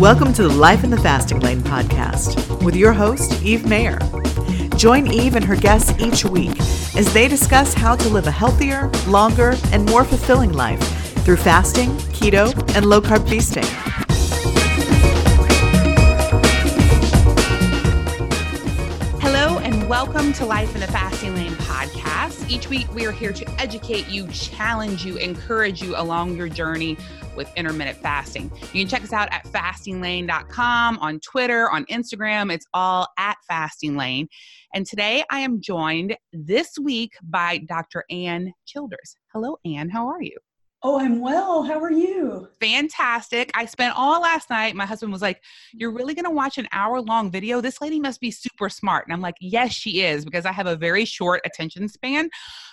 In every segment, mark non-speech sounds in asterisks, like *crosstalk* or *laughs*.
Welcome to the Life in the Fasting Lane podcast with your host, Eve Mayer. Join Eve and her guests each week as they discuss how to live a healthier, longer, and more fulfilling life through fasting, keto, and low carb feasting. Welcome to Life in the Fasting Lane podcast. Each week, we are here to educate you, challenge you, encourage you along your journey with intermittent fasting. You can check us out at fastinglane.com, on Twitter, on Instagram. It's all at Fasting Lane. And today I am joined this week by Dr. Ann Childers. Hello, Ann. How are you? Oh, I'm well. How are you? Fantastic. I spent all last night. My husband was like, You're really going to watch an hour long video? This lady must be super smart. And I'm like, Yes, she is, because I have a very short attention span.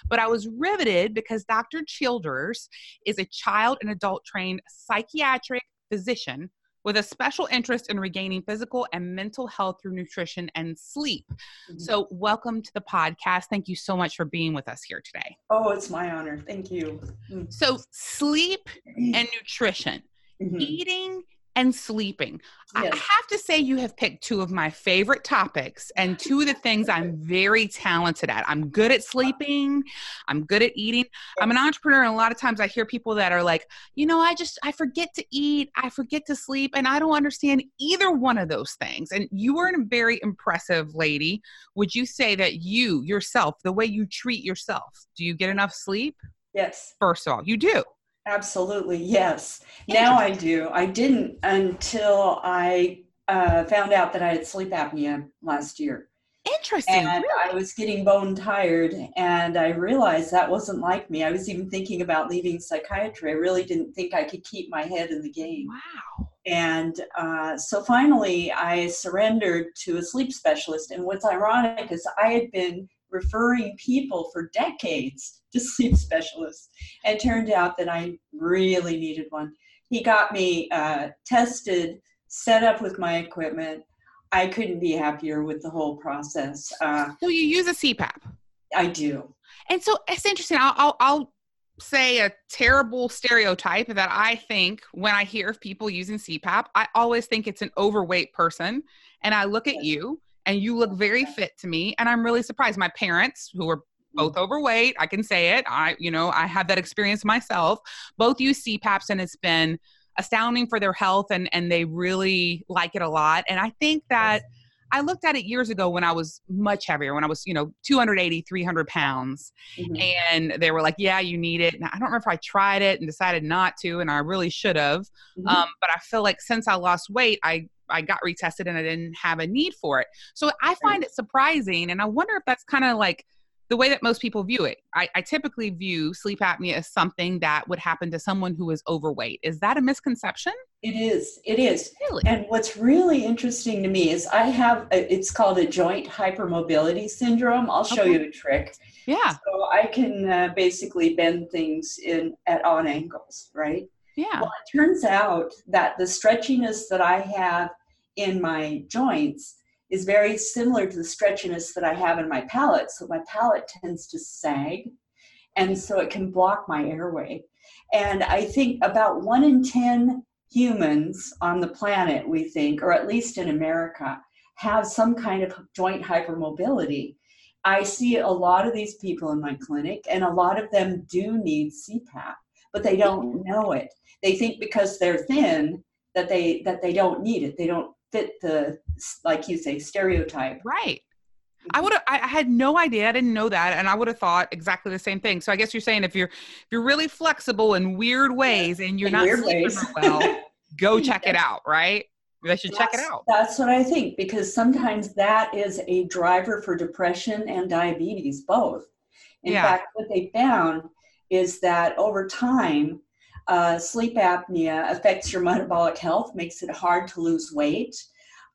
But I was riveted because Dr. Childers is a child and adult trained psychiatric physician with a special interest in regaining physical and mental health through nutrition and sleep. Mm-hmm. So, welcome to the podcast. Thank you so much for being with us here today. Oh, it's my honor. Thank you. Mm. So, sleep mm-hmm. and nutrition, mm-hmm. eating and sleeping. Yes. I have to say, you have picked two of my favorite topics and two of the things I'm very talented at. I'm good at sleeping, I'm good at eating. I'm an entrepreneur, and a lot of times I hear people that are like, you know, I just, I forget to eat, I forget to sleep, and I don't understand either one of those things. And you are a very impressive lady. Would you say that you, yourself, the way you treat yourself, do you get enough sleep? Yes. First of all, you do. Absolutely, yes. Now I do. I didn't until I uh, found out that I had sleep apnea last year. Interesting. And really? I was getting bone tired, and I realized that wasn't like me. I was even thinking about leaving psychiatry. I really didn't think I could keep my head in the game. Wow. And uh, so finally, I surrendered to a sleep specialist. And what's ironic is I had been referring people for decades to *laughs* sleep specialists and turned out that I really needed one. He got me uh, tested, set up with my equipment. I couldn't be happier with the whole process. Uh, so you use a CPAP? I do. And so it's interesting. I'll, I'll, I'll say a terrible stereotype that I think when I hear of people using CPAP, I always think it's an overweight person. And I look at you and you look very fit to me and i'm really surprised my parents who are both mm. overweight i can say it i you know i have that experience myself both use cpaps and it's been astounding for their health and and they really like it a lot and i think that I looked at it years ago when I was much heavier, when I was, you know, 280, 300 pounds. Mm-hmm. And they were like, yeah, you need it. And I don't remember if I tried it and decided not to, and I really should have. Mm-hmm. Um, but I feel like since I lost weight, I I got retested and I didn't have a need for it. So I find it surprising. And I wonder if that's kind of like the way that most people view it. I, I, typically view sleep apnea as something that would happen to someone who is overweight. Is that a misconception? It is. It is. Really? And what's really interesting to me is I have, a, it's called a joint hypermobility syndrome. I'll show okay. you a trick. Yeah. So I can uh, basically bend things in at odd angles, right? Yeah. Well, it turns out that the stretchiness that I have in my joints is very similar to the stretchiness that I have in my palate. So my palate tends to sag, and so it can block my airway. And I think about one in 10 humans on the planet, we think, or at least in America, have some kind of joint hypermobility. I see a lot of these people in my clinic, and a lot of them do need CPAP, but they don't know it they think because they're thin that they that they don't need it they don't fit the like you say stereotype right I would have I had no idea. I didn't know that. And I would have thought exactly the same thing. So I guess you're saying if you're if you're really flexible in weird ways and you're in not sleeping well, *laughs* go check it out, right? They should that's, check it out. That's what I think, because sometimes that is a driver for depression and diabetes, both. In yeah. fact, what they found is that over time, uh, sleep apnea affects your metabolic health, makes it hard to lose weight.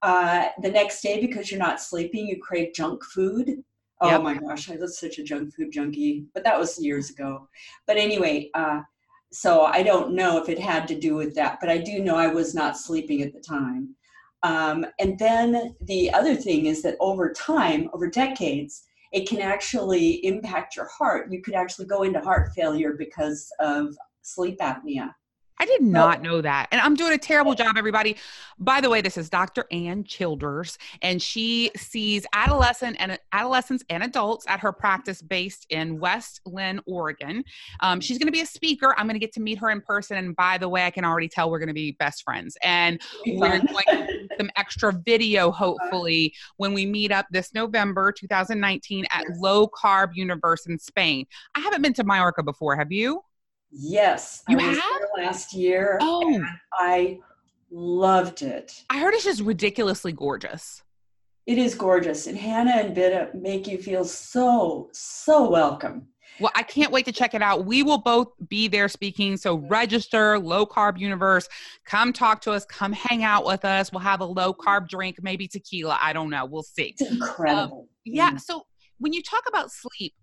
Uh, the next day, because you're not sleeping, you crave junk food. Oh yep. my gosh, I was such a junk food junkie, but that was years ago. But anyway, uh, so I don't know if it had to do with that, but I do know I was not sleeping at the time. Um, and then the other thing is that over time, over decades, it can actually impact your heart. You could actually go into heart failure because of sleep apnea. I did not know that. And I'm doing a terrible job, everybody. By the way, this is Dr. Ann Childers, and she sees adolescent and adolescents and adults at her practice based in West Linn, Oregon. Um, she's going to be a speaker. I'm going to get to meet her in person. And by the way, I can already tell we're going to be best friends. And we're going to do some extra video, hopefully, when we meet up this November 2019 at Low Carb Universe in Spain. I haven't been to Mallorca before. Have you? Yes, You I have? Last year. Oh. I loved it. I heard it's just ridiculously gorgeous. It is gorgeous, and Hannah and Bitta make you feel so so welcome. Well, I can't wait to check it out. We will both be there speaking. So register low carb universe. Come talk to us. Come hang out with us. We'll have a low carb drink, maybe tequila. I don't know. We'll see. It's incredible. Yeah. Mm. So when you talk about sleep,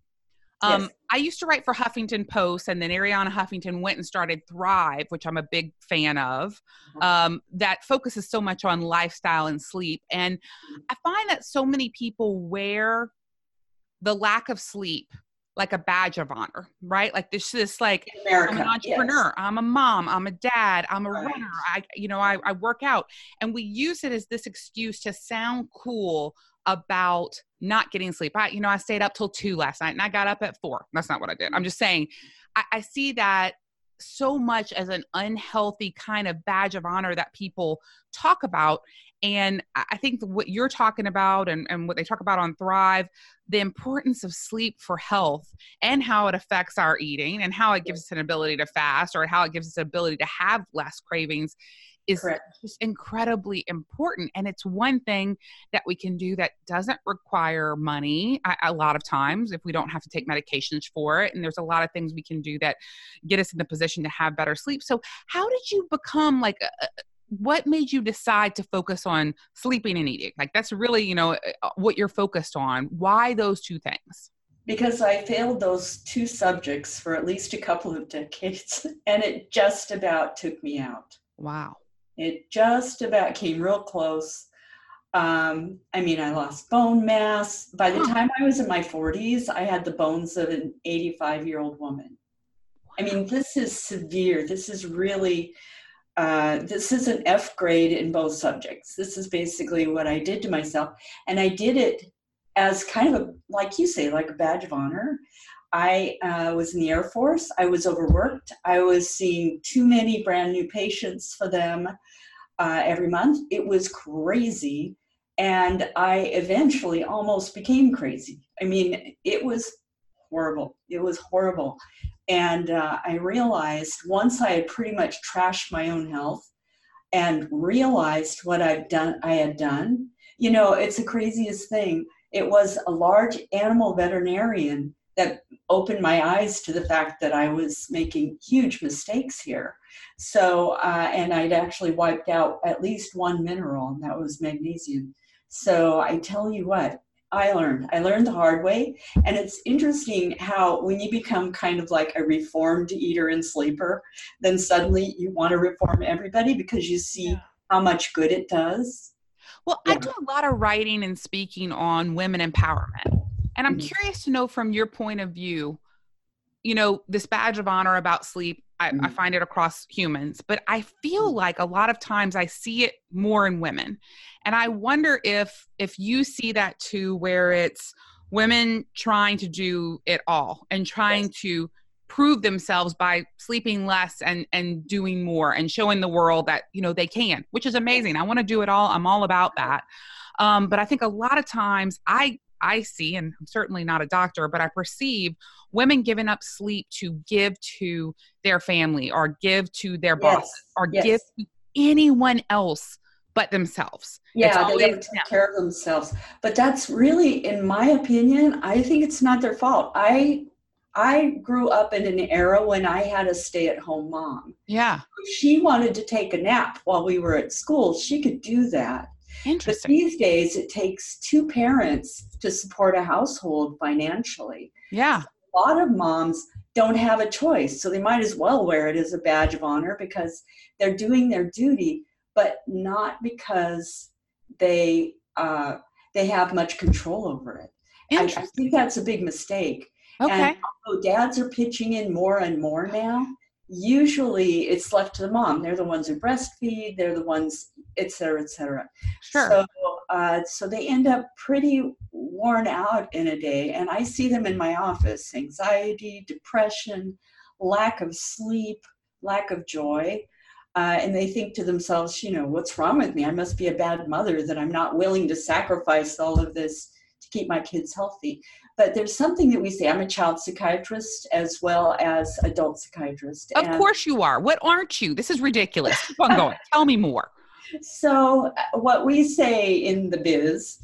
um, Yes. I used to write for Huffington Post, and then Arianna Huffington went and started Thrive, which I'm a big fan of. Uh-huh. Um, that focuses so much on lifestyle and sleep, and I find that so many people wear the lack of sleep like a badge of honor, right? Like this, this like America, I'm an yes. entrepreneur. I'm a mom. I'm a dad. I'm a Right. runner. I, you know, I, I work out, and we use it as this excuse to sound cool about not getting sleep. I, you know, I stayed up till two last night, and I got up at four. That's not what I did. I'm just saying, I, I see that so much as an unhealthy kind of badge of honor that people talk about. And I think what you're talking about and, and what they talk about on Thrive, the importance of sleep for health and how it affects our eating and how it gives us an ability to fast or how it gives us an ability to have less cravings is Correct. just incredibly important. And it's one thing that we can do that doesn't require money a, a lot of times if we don't have to take medications for it. And there's a lot of things we can do that get us in the position to have better sleep. So, how did you become like a, what made you decide to focus on sleeping and eating? Like that's really, you know, uh, what you're focused on. Why those two things? because I failed those two subjects for at least a couple of *laughs* decades, and it just about took me out. Wow. It just about came real close. Um, I mean, I lost bone mass. By the time I was in my 40s, I had the bones of an 85 year old woman. I mean, this is severe. This is really, uh, this is an F grade in both subjects. This is basically what I did to myself. And I did it as kind of a, like you say, like a badge of honor. I uh, was in the Air Force. I was overworked. I was seeing too many brand new patients for them uh, every month. It was crazy. And I eventually almost became crazy. I mean, it was horrible. It was horrible. And uh, I realized once I had pretty much trashed my own health and realized what I've done, I had done. You know, it's the craziest thing. It was a large animal veterinarian that opened my eyes to the fact that I was making huge mistakes here. So, uh, and I'd actually wiped out at least one mineral, and that was magnesium. So I tell you what, I learned. I learned the hard way. And it's interesting how when you become kind of like a reformed eater and sleeper, then suddenly you want to reform everybody because you see Yeah. how much good it does. Well, I do a lot of writing and speaking on women empowerment. And I'm Mhm. curious to know from your point of view, you know, this badge of honor about sleep, I, I Mhm. find it across humans, but I feel Mhm. like a lot of times I see it more in women. And I wonder if if you see that too, where it's women trying to do it all and trying Yes. to prove themselves by sleeping less and and doing more and showing the world that you know they can which is amazing i want to do it all i'm all about that um, but i think a lot of times i i see and i'm certainly not a doctor but i perceive women giving up sleep to give to their family or give to their boss or yes. give to anyone else but themselves Yeah, they always don't take care of themselves. But that's really, in my opinion, I think it's not their fault. I I grew up in an era when I had a stay-at-home mom. yeah If she wanted to take a nap while we were at school, she could do that. But these days, it takes two parents to support a household financially. yeah A lot of moms don't have a choice, so they might as well wear it as a badge of honor because they're doing their duty, but not because they uh, they have much control over it. I, I think that's a big mistake. okay And although dads are pitching in more and more now, usually it's left to the mom. They're the ones who breastfeed. They're the ones, et cetera, et cetera. Sure. So, uh, so they end up pretty worn out in a day. And I see them in my office anxiety, depression, lack of sleep, lack of joy. Uh, and they think to themselves, you know, what's wrong with me? I must be a bad mother that I'm not willing to sacrifice all of this to keep my kids healthy. But there's something that we say. I'm a child psychiatrist as well as adult psychiatrist. Of course you are. What aren't you? This is ridiculous. Keep on going. Tell me more. *laughs* So, uh, what we say in the biz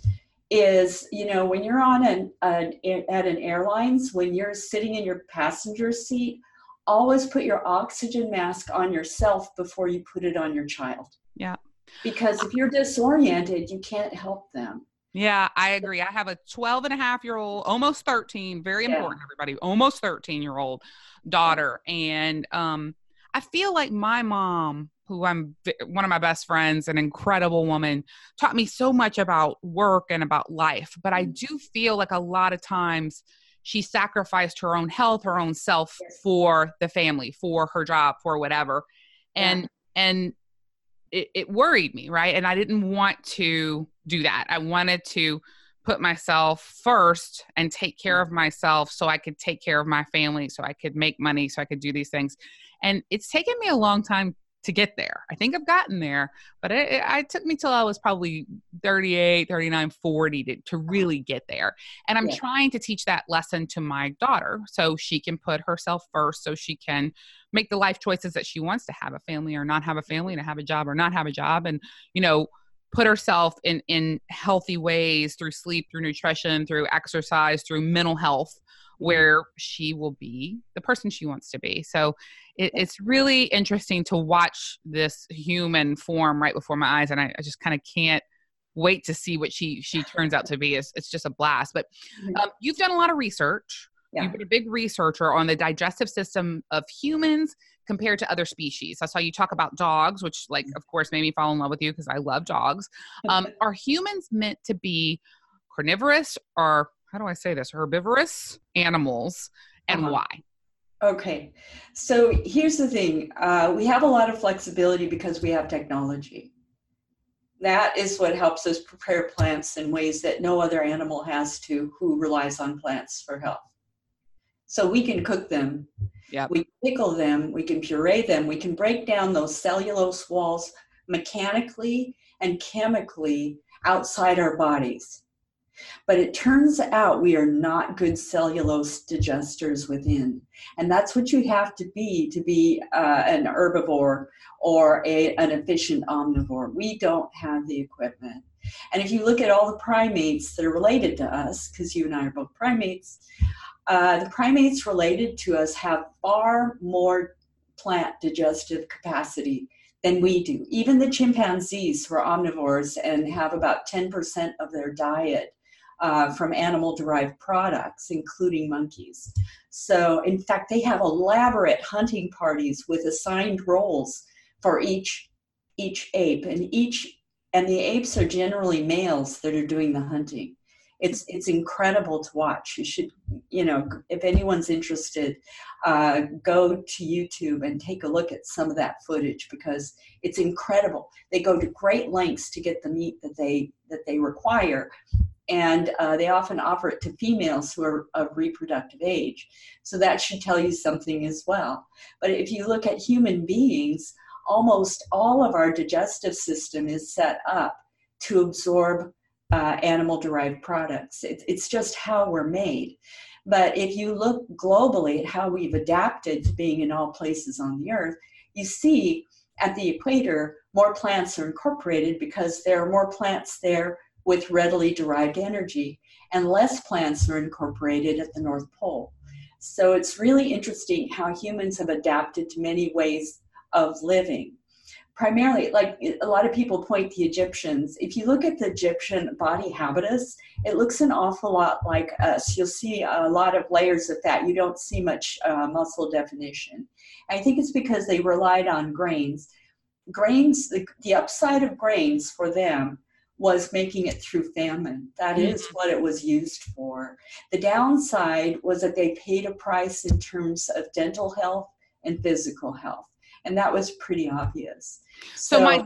is, you know, when you're on an, an at an airlines, when you're sitting in your passenger seat, always put your oxygen mask on yourself before you put it on your child. Yeah. Because if you're disoriented, you can't help them. Yeah, I agree. I have a 12 and a half year old, almost 13, very Yeah. important, everybody, almost 13 year old daughter. And um, I feel like my mom, who I'm one of my best friends, an incredible woman, taught me so much about work and about life. But I do feel like a lot of times she sacrificed her own health, her own self Yes. for the family, for her job, for whatever. Yeah. And, and, it, it worried me, right? And I didn't want to do that. I wanted to put myself first and take care of myself so I could take care of my family, so I could make money, so I could do these things. And it's taken me a long time to get there. I think I've gotten there, but it, it, it took me till I was probably 38, 39, 40 to, to really get there. And I'm Yeah. trying to teach that lesson to my daughter so she can put herself first, so she can make the life choices that she wants to have a family or not have a family, to have a job or not have a job. And, you know, put herself in in healthy ways through sleep through nutrition through exercise through mental health where she will be the person she wants to be. So it, it's really interesting to watch this human form right before my eyes and i, I just kind of can't wait to see what she she turns out to be. It's, it's just a blast. But um, you've done a lot of research. Yeah. you've been a big researcher on the digestive system of humans compared to other species. I saw you talk about dogs, which, like, of course, made me fall in love with you because I love dogs. Um, *laughs* are humans meant to be carnivorous or, how do I say this, herbivorous animals, and Uh-huh. why? Okay, so here's the thing uh, we have a lot of flexibility because we have technology. That is what helps us prepare plants in ways that no other animal has to who relies on plants for health. So we can cook them, Yep. we pickle them, we can puree them, we can break down those cellulose walls mechanically and chemically outside our bodies. But it turns out we are not good cellulose digesters within. And that's what you have to be to be uh, an herbivore or a, an efficient omnivore. We don't have the equipment. And if you look at all the primates that are related to us, because you and I are both primates, uh, the primates related to us have far more plant digestive capacity than we do. Even the chimpanzees, who are omnivores and have about 10% of their diet uh, from animal derived products, including monkeys. So, in fact, they have elaborate hunting parties with assigned roles for each each ape, and each and the apes are generally males that are doing the hunting. It's it's incredible to watch. You should, you know, if anyone's interested, uh, go to YouTube and take a look at some of that footage because it's incredible. They go to great lengths to get the meat that they that they require, and uh, they often offer it to females who are of reproductive age. So that should tell you something as well. But if you look at human beings, almost all of our digestive system is set up to absorb uh, animal derived products. It, it's just how we're made. But if you look globally at how we've adapted to being in all places on the earth, you see at the equator, more plants are incorporated because there are more plants there with readily derived energy, and less plants are incorporated at the North Pole. So it's really interesting how humans have adapted to many ways of living. Primarily, like a lot of people point the Egyptians. If you look at the Egyptian body habitus, it looks an awful lot like us. You'll see a lot of layers of fat. You don't see much uh, muscle definition. I think it's because they relied on grains. Grains, the, the upside of grains for them was making it through famine. That is what it was used for. The downside was that they paid a price in terms of dental health and physical health. And that was pretty obvious. So, so my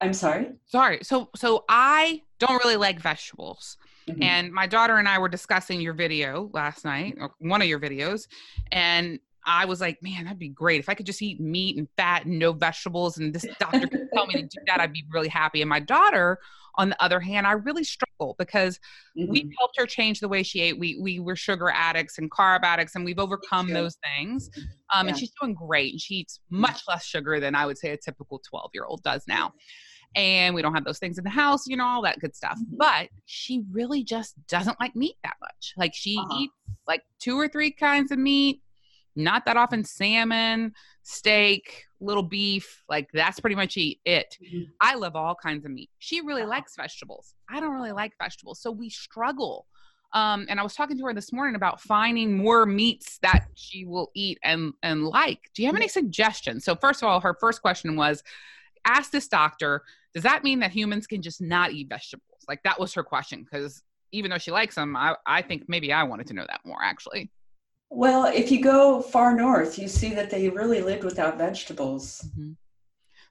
I'm sorry. Sorry. So so I don't really like vegetables. Mm-hmm. And my daughter and I were discussing your video last night, or one of your videos, and I was like, man, that'd be great. If I could just eat meat and fat and no vegetables, and this doctor could tell me to do that, I'd be really happy. And my daughter, on the other hand, I really struggle because mm-hmm. we helped her change the way she ate. We we were sugar addicts and carb addicts, and we've overcome those things. Um, yeah. And she's doing great. And she eats much less sugar than I would say a typical 12 year old does now and we don't have those things in the house, you know, all that good stuff. Mm-hmm. But she really just doesn't like meat that much. Like she uh-huh. eats like two or three kinds of meat, not that often salmon, steak, little beef. Like that's pretty much it. Mm-hmm. I love all kinds of meat. She really uh-huh. likes vegetables. I don't really like vegetables. So we struggle. Um, and I was talking to her this morning about finding more meats that she will eat and and like. Do you have any suggestions? So first of all, her first question was, ask this doctor does that mean that humans can just not eat vegetables? Like that was her question because even though she likes them, I, I think maybe I wanted to know that more actually. Well, if you go far north, you see that they really lived without vegetables. Mm-hmm.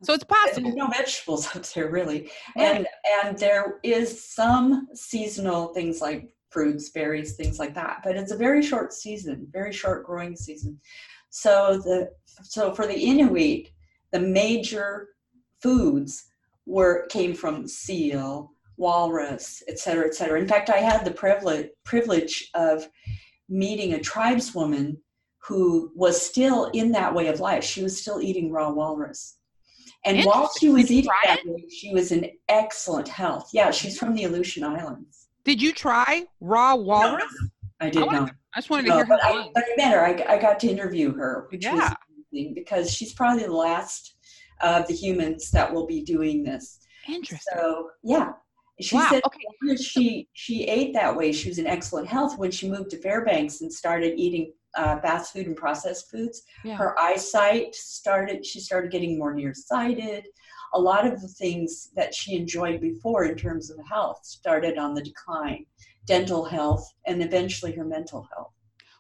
So it's possible. There's no vegetables out there really, right. and and there is some seasonal things like fruits, berries, things like that. But it's a very short season, very short growing season. So the so for the Inuit, the major foods were came from seal, walrus, et cetera, et cetera. In fact, I had the privilege privilege of meeting a tribeswoman who was still in that way of life. She was still eating raw walrus. And while she was eating that way, she was in excellent health. Yeah, she's from the Aleutian Islands. Did you try raw walrus? No, I did I not. I just wanted to no, hear but I, but I met her. I, I got to interview her, which yeah. was amazing because she's probably the last of the humans that will be doing this. Interesting. So yeah, she wow. said okay. she she ate that way. She was in excellent health when she moved to Fairbanks and started eating uh, fast food and processed foods. Yeah. Her eyesight started. She started getting more nearsighted. A lot of the things that she enjoyed before in terms of health started on the decline. Dental health and eventually her mental health.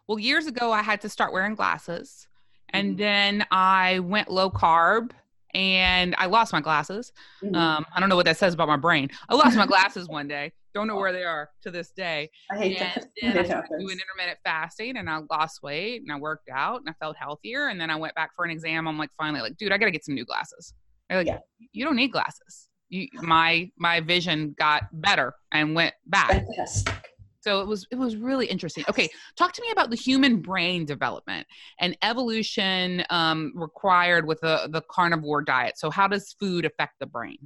Well, years ago, I had to start wearing glasses. And mm-hmm. then I went low carb and I lost my glasses. Mm-hmm. Um, I don't know what that says about my brain. I lost my glasses one day. Don't know where they are to this day. I hate and that. *laughs* Then I doing intermittent fasting, and I lost weight, and I worked out, and I felt healthier. And then I went back for an exam. I'm like, finally, like, dude, I got to get some new glasses. They're like, yeah. you don't need glasses. You, my my vision got better and went back. Fantastic. So it was it was really interesting. Okay, talk to me about the human brain development and evolution um, required with the the carnivore diet. So how does food affect the brain?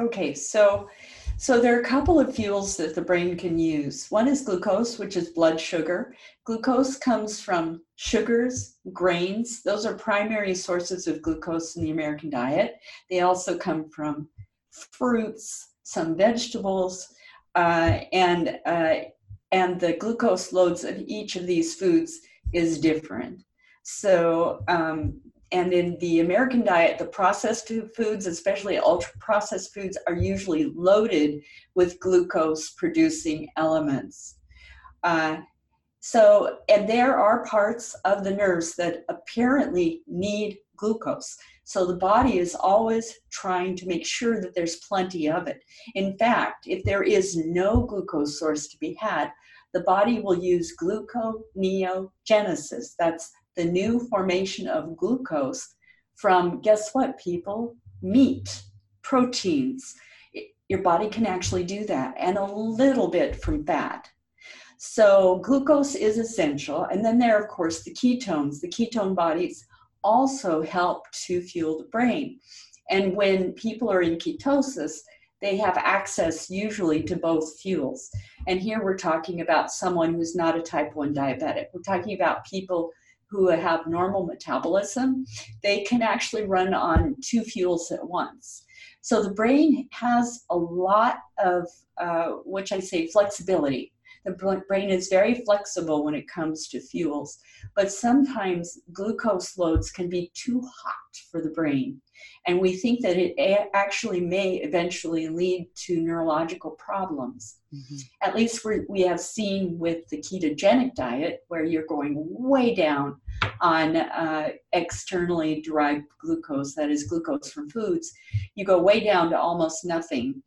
Okay, so so there are a couple of fuels that the brain can use. One is glucose, which is blood sugar. Glucose comes from sugars, grains. Those are primary sources of glucose in the American diet. They also come from fruits, some vegetables, uh, and uh, and the glucose loads of each of these foods is different. So, um, and in the American diet, the processed foods, especially ultra processed foods, are usually loaded with glucose producing elements. Uh, so, and there are parts of the nerves that apparently need glucose. So the body is always trying to make sure that there's plenty of it. In fact, if there is no glucose source to be had, the body will use gluconeogenesis. That's the new formation of glucose from, guess what, people? Meat, proteins. Your body can actually do that, and a little bit from fat. So, glucose is essential. And then there, are, of course, the ketones. The ketone bodies also help to fuel the brain. And when people are in ketosis, they have access usually to both fuels. And here we're talking about someone who's not a type 1 diabetic. We're talking about people who have normal metabolism. They can actually run on two fuels at once. So the brain has a lot of, uh, which I say, flexibility. The brain is very flexible when it comes to fuels, but sometimes glucose loads can be too hot for the brain. And we think that it actually may eventually lead to neurological problems. Mm-hmm. At least we have seen with the ketogenic diet, where you're going way down on uh, externally derived glucose, that is glucose from foods, you go way down to almost nothing.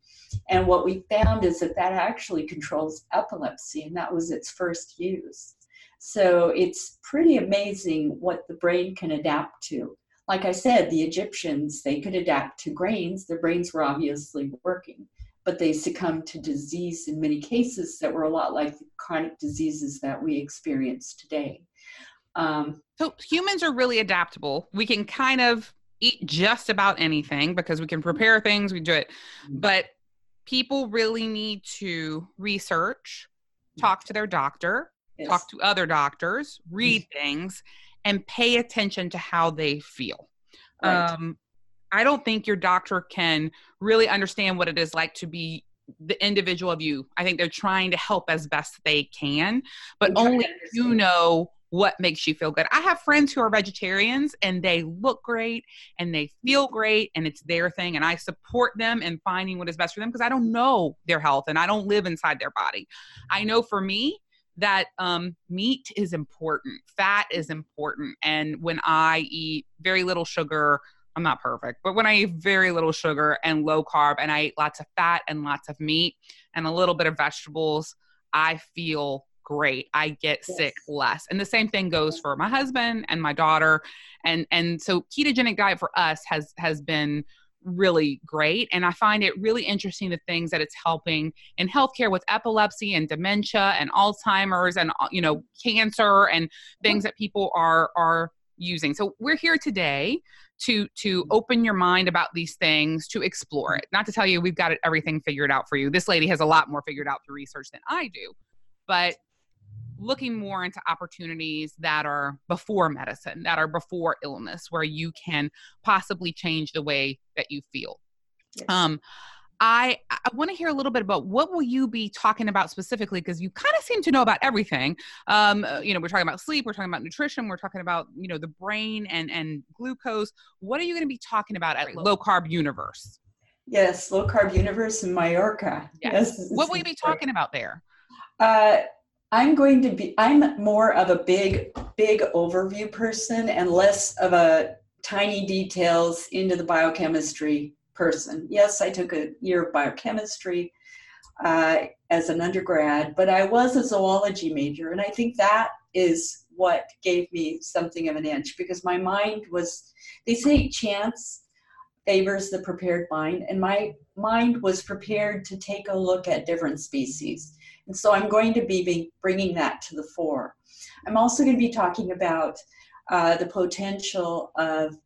And what we found is that that actually controls epilepsy, and that was its first use. So it's pretty amazing what the brain can adapt to. Like I said, the Egyptians, they could adapt to grains. Their brains were obviously working, but they succumbed to disease in many cases that were a lot like the chronic diseases that we experience today. Um, so humans are really adaptable. We can kind of eat just about anything because we can prepare things, we do it. Mm-hmm. But people really need to research, talk to their doctor, yes. talk to other doctors, read mm-hmm. things, and pay attention to how they feel. Right. Um, I don't think your doctor can really understand what it is like to be the individual of you. I think they're trying to help as best they can, but only you know what makes you feel good. I have friends who are vegetarians and they look great and they feel great and it's their thing. And I support them in finding what is best for them because I don't know their health and I don't live inside their body. I know for me, that um, meat is important, fat is important. And when I eat very little sugar, I'm not perfect, but when I eat very little sugar and low carb and I eat lots of fat and lots of meat and a little bit of vegetables, I feel great. I get yes. sick less. And the same thing goes for my husband and my daughter. And and so ketogenic diet for us has has been really great. And I find it really interesting the things that it's helping in healthcare with epilepsy and dementia and Alzheimer's and uh, you know cancer and things that people are are using. So we're here today to to mm-hmm. open your mind about these things, to explore it. Mm-hmm. Not to tell you we've got it, everything figured out for you. This lady has a lot more figured out through research than I do. But looking more into opportunities that are before medicine, that are before illness, where you can possibly change the way that you feel. Yes. Um, I, I want to hear a little bit about what will you be talking about specifically because you kind of seem to know about everything. Um, uh, you know, we're talking about sleep, we're talking about nutrition, we're talking about you know the brain and and glucose. What are you going to be talking about at Low Carb Universe? Yes, Low Carb Universe in Mallorca. Yes. yes what will you be *laughs* talking about there? Uh, I'm going to be, I'm more of a big, big overview person and less of a tiny details into the biochemistry person. Yes, I took a year of biochemistry uh, as an undergrad, but I was a zoology major, and I think that is what gave me something of an edge because my mind was, they say chance favors the prepared mind, and my mind was prepared to take a look at different species and so I'm going to be bringing that to the fore. I'm also going to be talking about uh, the potential of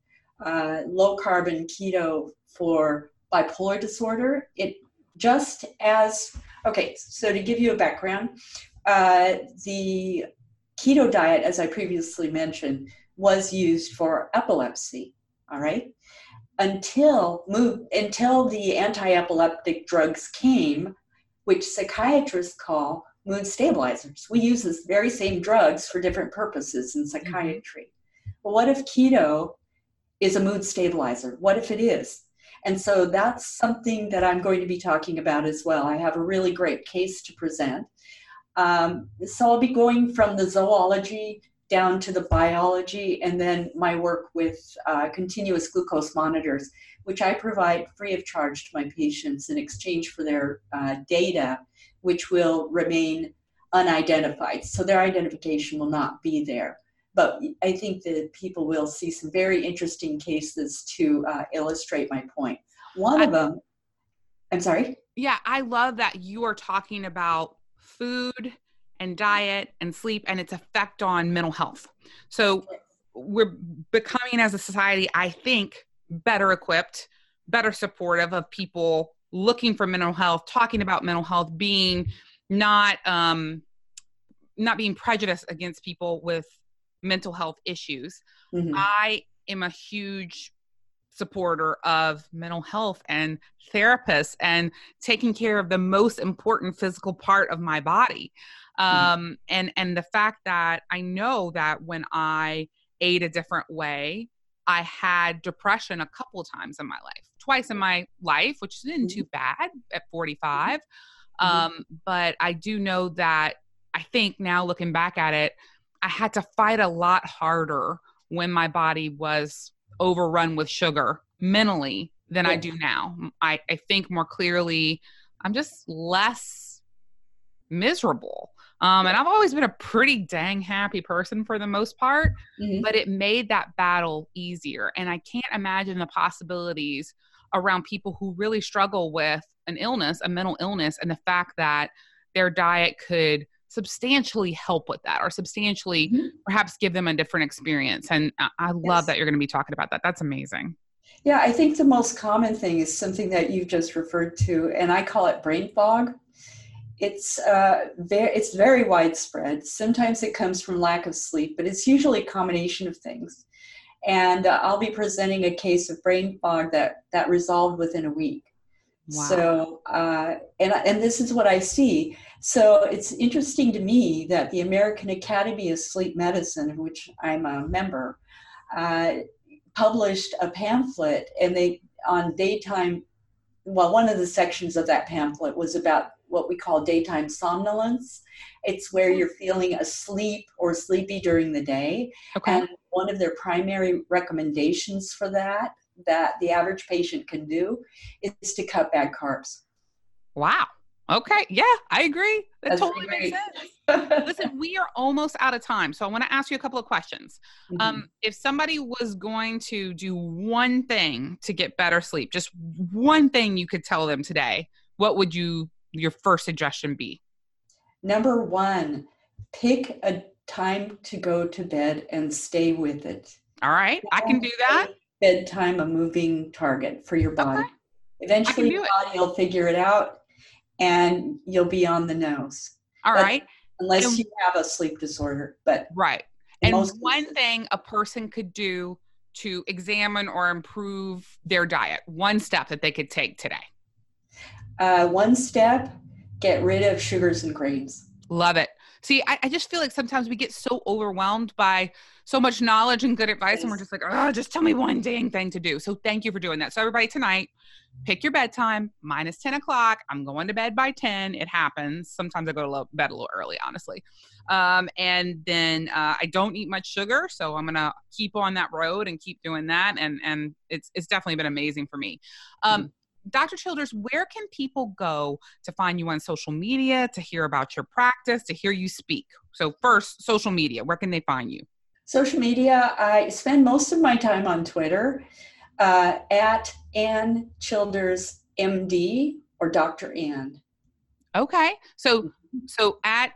uh, low carbon keto for bipolar disorder. It just as, okay, so to give you a background, uh, the keto diet, as I previously mentioned, was used for epilepsy, all right? Until move, until the anti-epileptic drugs came, which psychiatrists call mood stabilizers. We use the very same drugs for different purposes in mm-hmm. psychiatry. Well, what if keto is a mood stabilizer? What if it is? And so that's something that I'm going to be talking about as well. I have a really great case to present. Um, so I'll be going from the zoology down to the biology and then my work with uh, continuous glucose monitors which I provide free of charge to my patients in exchange for their uh, data, which will remain unidentified. So their identification will not be there. But I think that people will see some very interesting cases to uh, illustrate my point. One of them, I'm sorry? Yeah, I love that you are talking about food and diet and sleep and its effect on mental health. So we're becoming as a society, I think, better equipped, better supportive of people looking for mental health, talking about mental health, being not um, not being prejudiced against people with mental health issues. Mm-hmm. I am a huge supporter of mental health and therapists and taking care of the most important physical part of my body. Mm-hmm. Um, and and the fact that I know that when I ate a different way, I had depression a couple times in my life, twice in my life, which isn't too mm-hmm. bad at 45. Mm-hmm. Um, but I do know that I think now looking back at it, I had to fight a lot harder when my body was overrun with sugar mentally than yeah. I do now. I, I think more clearly, I'm just less miserable. Um, and I've always been a pretty dang happy person for the most part, mm-hmm. but it made that battle easier. And I can't imagine the possibilities around people who really struggle with an illness, a mental illness, and the fact that their diet could substantially help with that or substantially mm-hmm. perhaps give them a different experience. And I love yes. that you're going to be talking about that. That's amazing. Yeah, I think the most common thing is something that you've just referred to, and I call it brain fog. It's uh, very, it's very widespread. Sometimes it comes from lack of sleep, but it's usually a combination of things. And uh, I'll be presenting a case of brain fog that that resolved within a week. Wow. So, uh, and and this is what I see. So it's interesting to me that the American Academy of Sleep Medicine, of which I'm a member, uh, published a pamphlet, and they on daytime. Well, one of the sections of that pamphlet was about what we call daytime somnolence. It's where you're feeling asleep or sleepy during the day. Okay. And one of their primary recommendations for that that the average patient can do is to cut bad carbs. Wow. Okay. Yeah, I agree. That That's totally makes sense. *laughs* Listen, we are almost out of time. So I want to ask you a couple of questions. Mm-hmm. Um, if somebody was going to do one thing to get better sleep, just one thing you could tell them today, what would you your first suggestion be? Number one, pick a time to go to bed and stay with it. All right, I can do that. Bedtime a moving target for your body. Okay. Eventually, your body will figure it out, and you'll be on the nose. All but right, unless and, you have a sleep disorder. But right, and one cases, thing a person could do to examine or improve their diet, one step that they could take today. Uh, one step: get rid of sugars and grains. Love it. See, I, I, just feel like sometimes we get so overwhelmed by so much knowledge and good advice, yes. and we're just like, oh, just tell me one dang thing to do. So thank you for doing that. So everybody tonight, pick your bedtime. 10 o'clock. I'm going to bed by 10. It happens. Sometimes I go to bed a little early, honestly. Um, and then uh, I don't eat much sugar, so I'm gonna keep on that road and keep doing that. And and it's it's definitely been amazing for me. Um, mm-hmm. Dr. Childers, where can people go to find you on social media, to hear about your practice, to hear you speak? So, first, social media, where can they find you? Social media, I spend most of my time on Twitter uh, at Ann Childers MD or Dr. Ann. Okay. So, so at,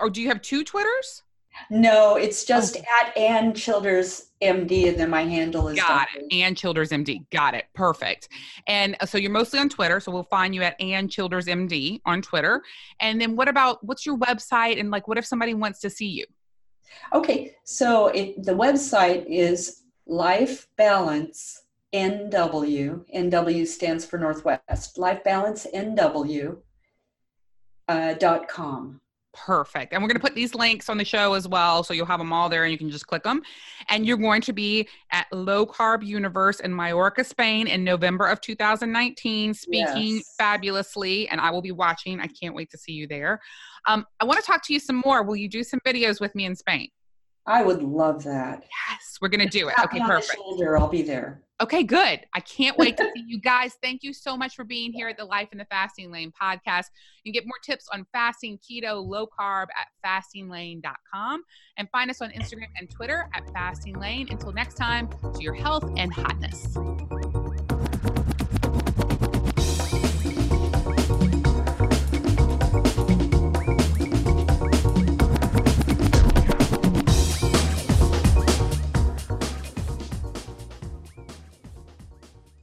or do you have two Twitters? No, it's just at Ann Childers MD, and then my handle is. Got it. Ann Childers MD. Got it. Perfect. And uh, so you're mostly on Twitter, so we'll find you at Ann Childers MD on Twitter. And then what about what's your website? And like, what if somebody wants to see you? Okay, so it, the website is Life Balance NW. NW stands for Northwest. Life Balance NW uh, dot com. Perfect. And we're going to put these links on the show as well. So you'll have them all there and you can just click them. And you're going to be at Low Carb Universe in Mallorca, Spain in November of 2019, speaking yes. fabulously. And I will be watching. I can't wait to see you there. Um, I want to talk to you some more. Will you do some videos with me in Spain? I would love that. Yes, we're going to do it. Okay, perfect. Shoulder, I'll be there. Okay, good. I can't wait to *laughs* see you guys. Thank you so much for being here at the Life in the Fasting Lane podcast. You can get more tips on fasting, keto, low carb at fastinglane.com and find us on Instagram and Twitter at Fasting Lane. Until next time, to your health and hotness.